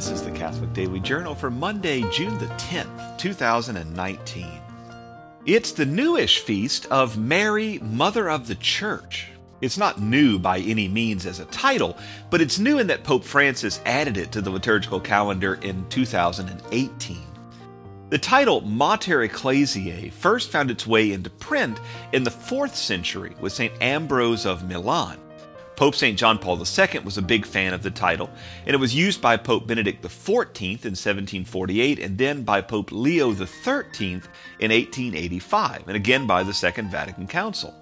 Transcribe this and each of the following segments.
This is the Catholic Daily Journal for Monday, June the 10th, 2019. It's the newish feast of Mary, Mother of the Church. It's not new by any means as a title, but it's new in that Pope Francis added it to the liturgical calendar in 2018. The title Mater Ecclesiae first found its way into print in the 4th century with St. Ambrose of Milan. Pope St. John Paul II was a big fan of the title, and it was used by Pope Benedict XIV in 1748 and then by Pope Leo XIII in 1885, and again by the Second Vatican Council.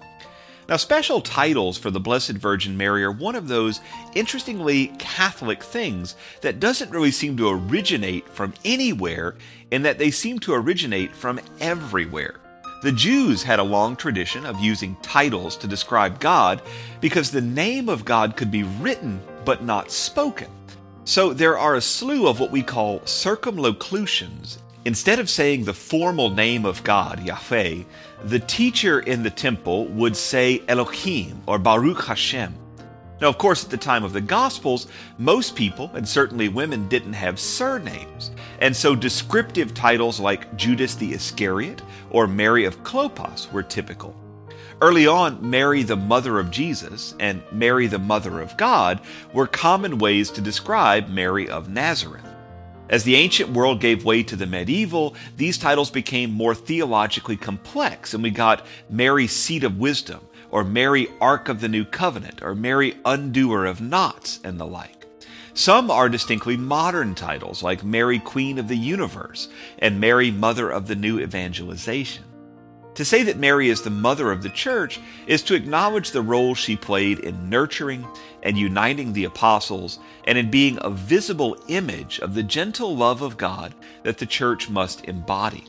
Now, special titles for the Blessed Virgin Mary are one of those interestingly Catholic things that doesn't really seem to originate from anywhere, in that they seem to originate from everywhere. The Jews had a long tradition of using titles to describe God because the name of God could be written but not spoken. So there are a slew of what we call circumlocutions. Instead of saying the formal name of God, Yahweh, the teacher in the temple would say Elohim or Baruch Hashem. Now, of course, at the time of the Gospels, most people, and certainly women, didn't have surnames. And so descriptive titles like Judas the Iscariot or Mary of Clopas were typical. Early on, Mary, the mother of Jesus, and Mary, the mother of God, were common ways to describe Mary of Nazareth. As the ancient world gave way to the medieval, these titles became more theologically complex, and we got Mary, seat of wisdom, or Mary, ark of the new covenant, or Mary, undoer of knots, and the like. Some are distinctly modern titles, like Mary, Queen of the Universe, and Mary, Mother of the New Evangelization. To say that Mary is the mother of the church is to acknowledge the role she played in nurturing and uniting the apostles and in being a visible image of the gentle love of God that the church must embody.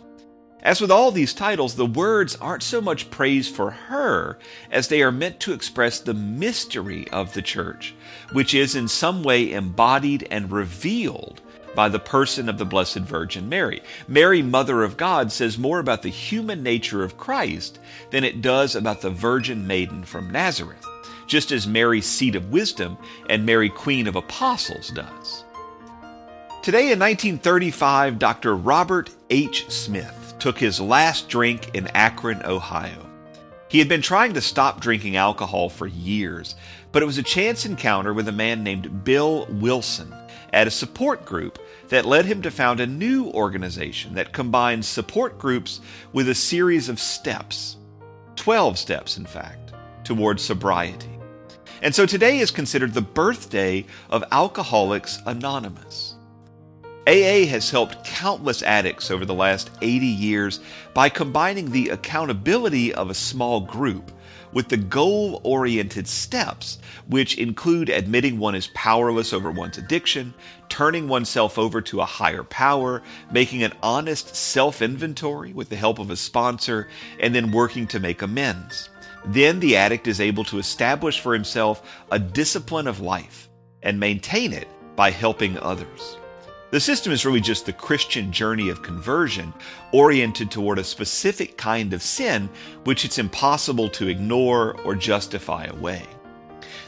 As with all these titles, the words aren't so much praise for her as they are meant to express the mystery of the church, which is in some way embodied and revealed by the person of the Blessed Virgin Mary. Mary, Mother of God, says more about the human nature of Christ than it does about the Virgin Maiden from Nazareth, just as Mary, Seat of Wisdom, and Mary, Queen of Apostles, does. Today in 1935, Dr. Robert H. Smith took his last drink in Akron, Ohio. He had been trying to stop drinking alcohol for years, but it was a chance encounter with a man named Bill Wilson at a support group that led him to found a new organization that combines support groups with a series of steps 12 steps, in fact, towards sobriety. And so today is considered the birthday of Alcoholics Anonymous. AA has helped countless addicts over the last 80 years by combining the accountability of a small group with the goal oriented steps, which include admitting one is powerless over one's addiction, turning oneself over to a higher power, making an honest self inventory with the help of a sponsor, and then working to make amends. Then the addict is able to establish for himself a discipline of life and maintain it by helping others. The system is really just the Christian journey of conversion oriented toward a specific kind of sin which it's impossible to ignore or justify away.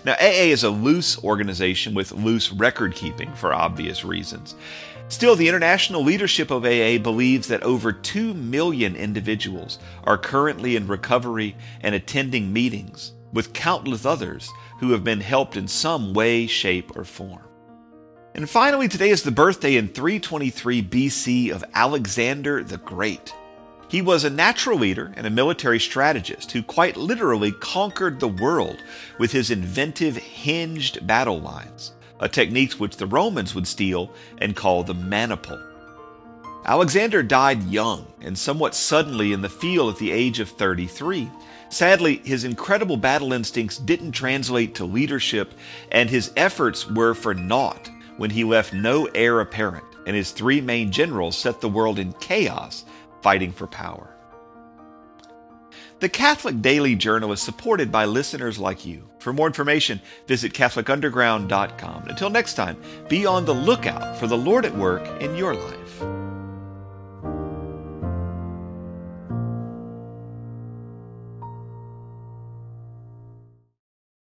Now, AA is a loose organization with loose record keeping for obvious reasons. Still, the international leadership of AA believes that over 2 million individuals are currently in recovery and attending meetings, with countless others who have been helped in some way, shape, or form. And finally, today is the birthday in 323 BC of Alexander the Great. He was a natural leader and a military strategist who quite literally conquered the world with his inventive hinged battle lines, a technique which the Romans would steal and call the maniple. Alexander died young and somewhat suddenly in the field at the age of 33. Sadly, his incredible battle instincts didn't translate to leadership, and his efforts were for naught when he left no heir apparent, and his three main generals set the world in chaos fighting for power. The Catholic Daily Journal is supported by listeners like you. For more information, visit CatholicUnderground.com. Until next time, be on the lookout for the Lord at work in your life.